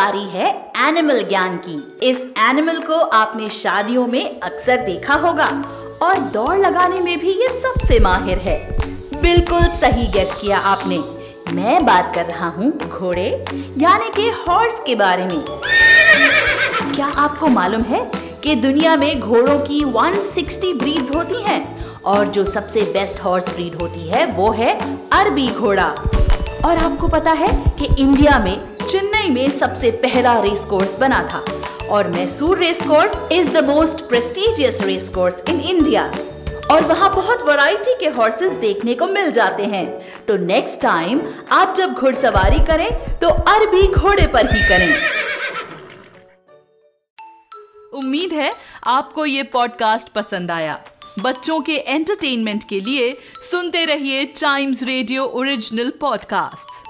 बारी है एनिमल ज्ञान की। इस एनिमल को आपने शादियों में अक्सर देखा होगा और दौड़ लगाने में भी ये सबसे माहिर है। बिल्कुल सही गेस किया आपने। मैं बात कर रहा हूँ घोड़े, यानी के हॉर्स के बारे में। क्या आपको मालूम है कि दुनिया में घोड़ों की 160 ब्रीड्स होती हैं और जो सबसे बेस्ट हॉर्स ब्रीड होती है वो है अरबी घोड़ा। और आपको पता है कि इंडिया में चेन्नई में सबसे पहला रेस कोर्स बना था और Mysore race course is the most prestigious race course in India और वहाँ बहुत वैरायटी के हॉर्सेस देखने को मिल जाते हैं। तो नेक्स्ट टाइम आप जब घुड़सवारी करें तो अरबी घोड़े पर ही करें। उम्मीद है आपको ये पॉडकास्ट पसंद आया। बच्चों के एंटरटेनमेंट के लिए सुनते रहिए टाइम्स रेडियो ओरिजिनल पॉडकास्ट्स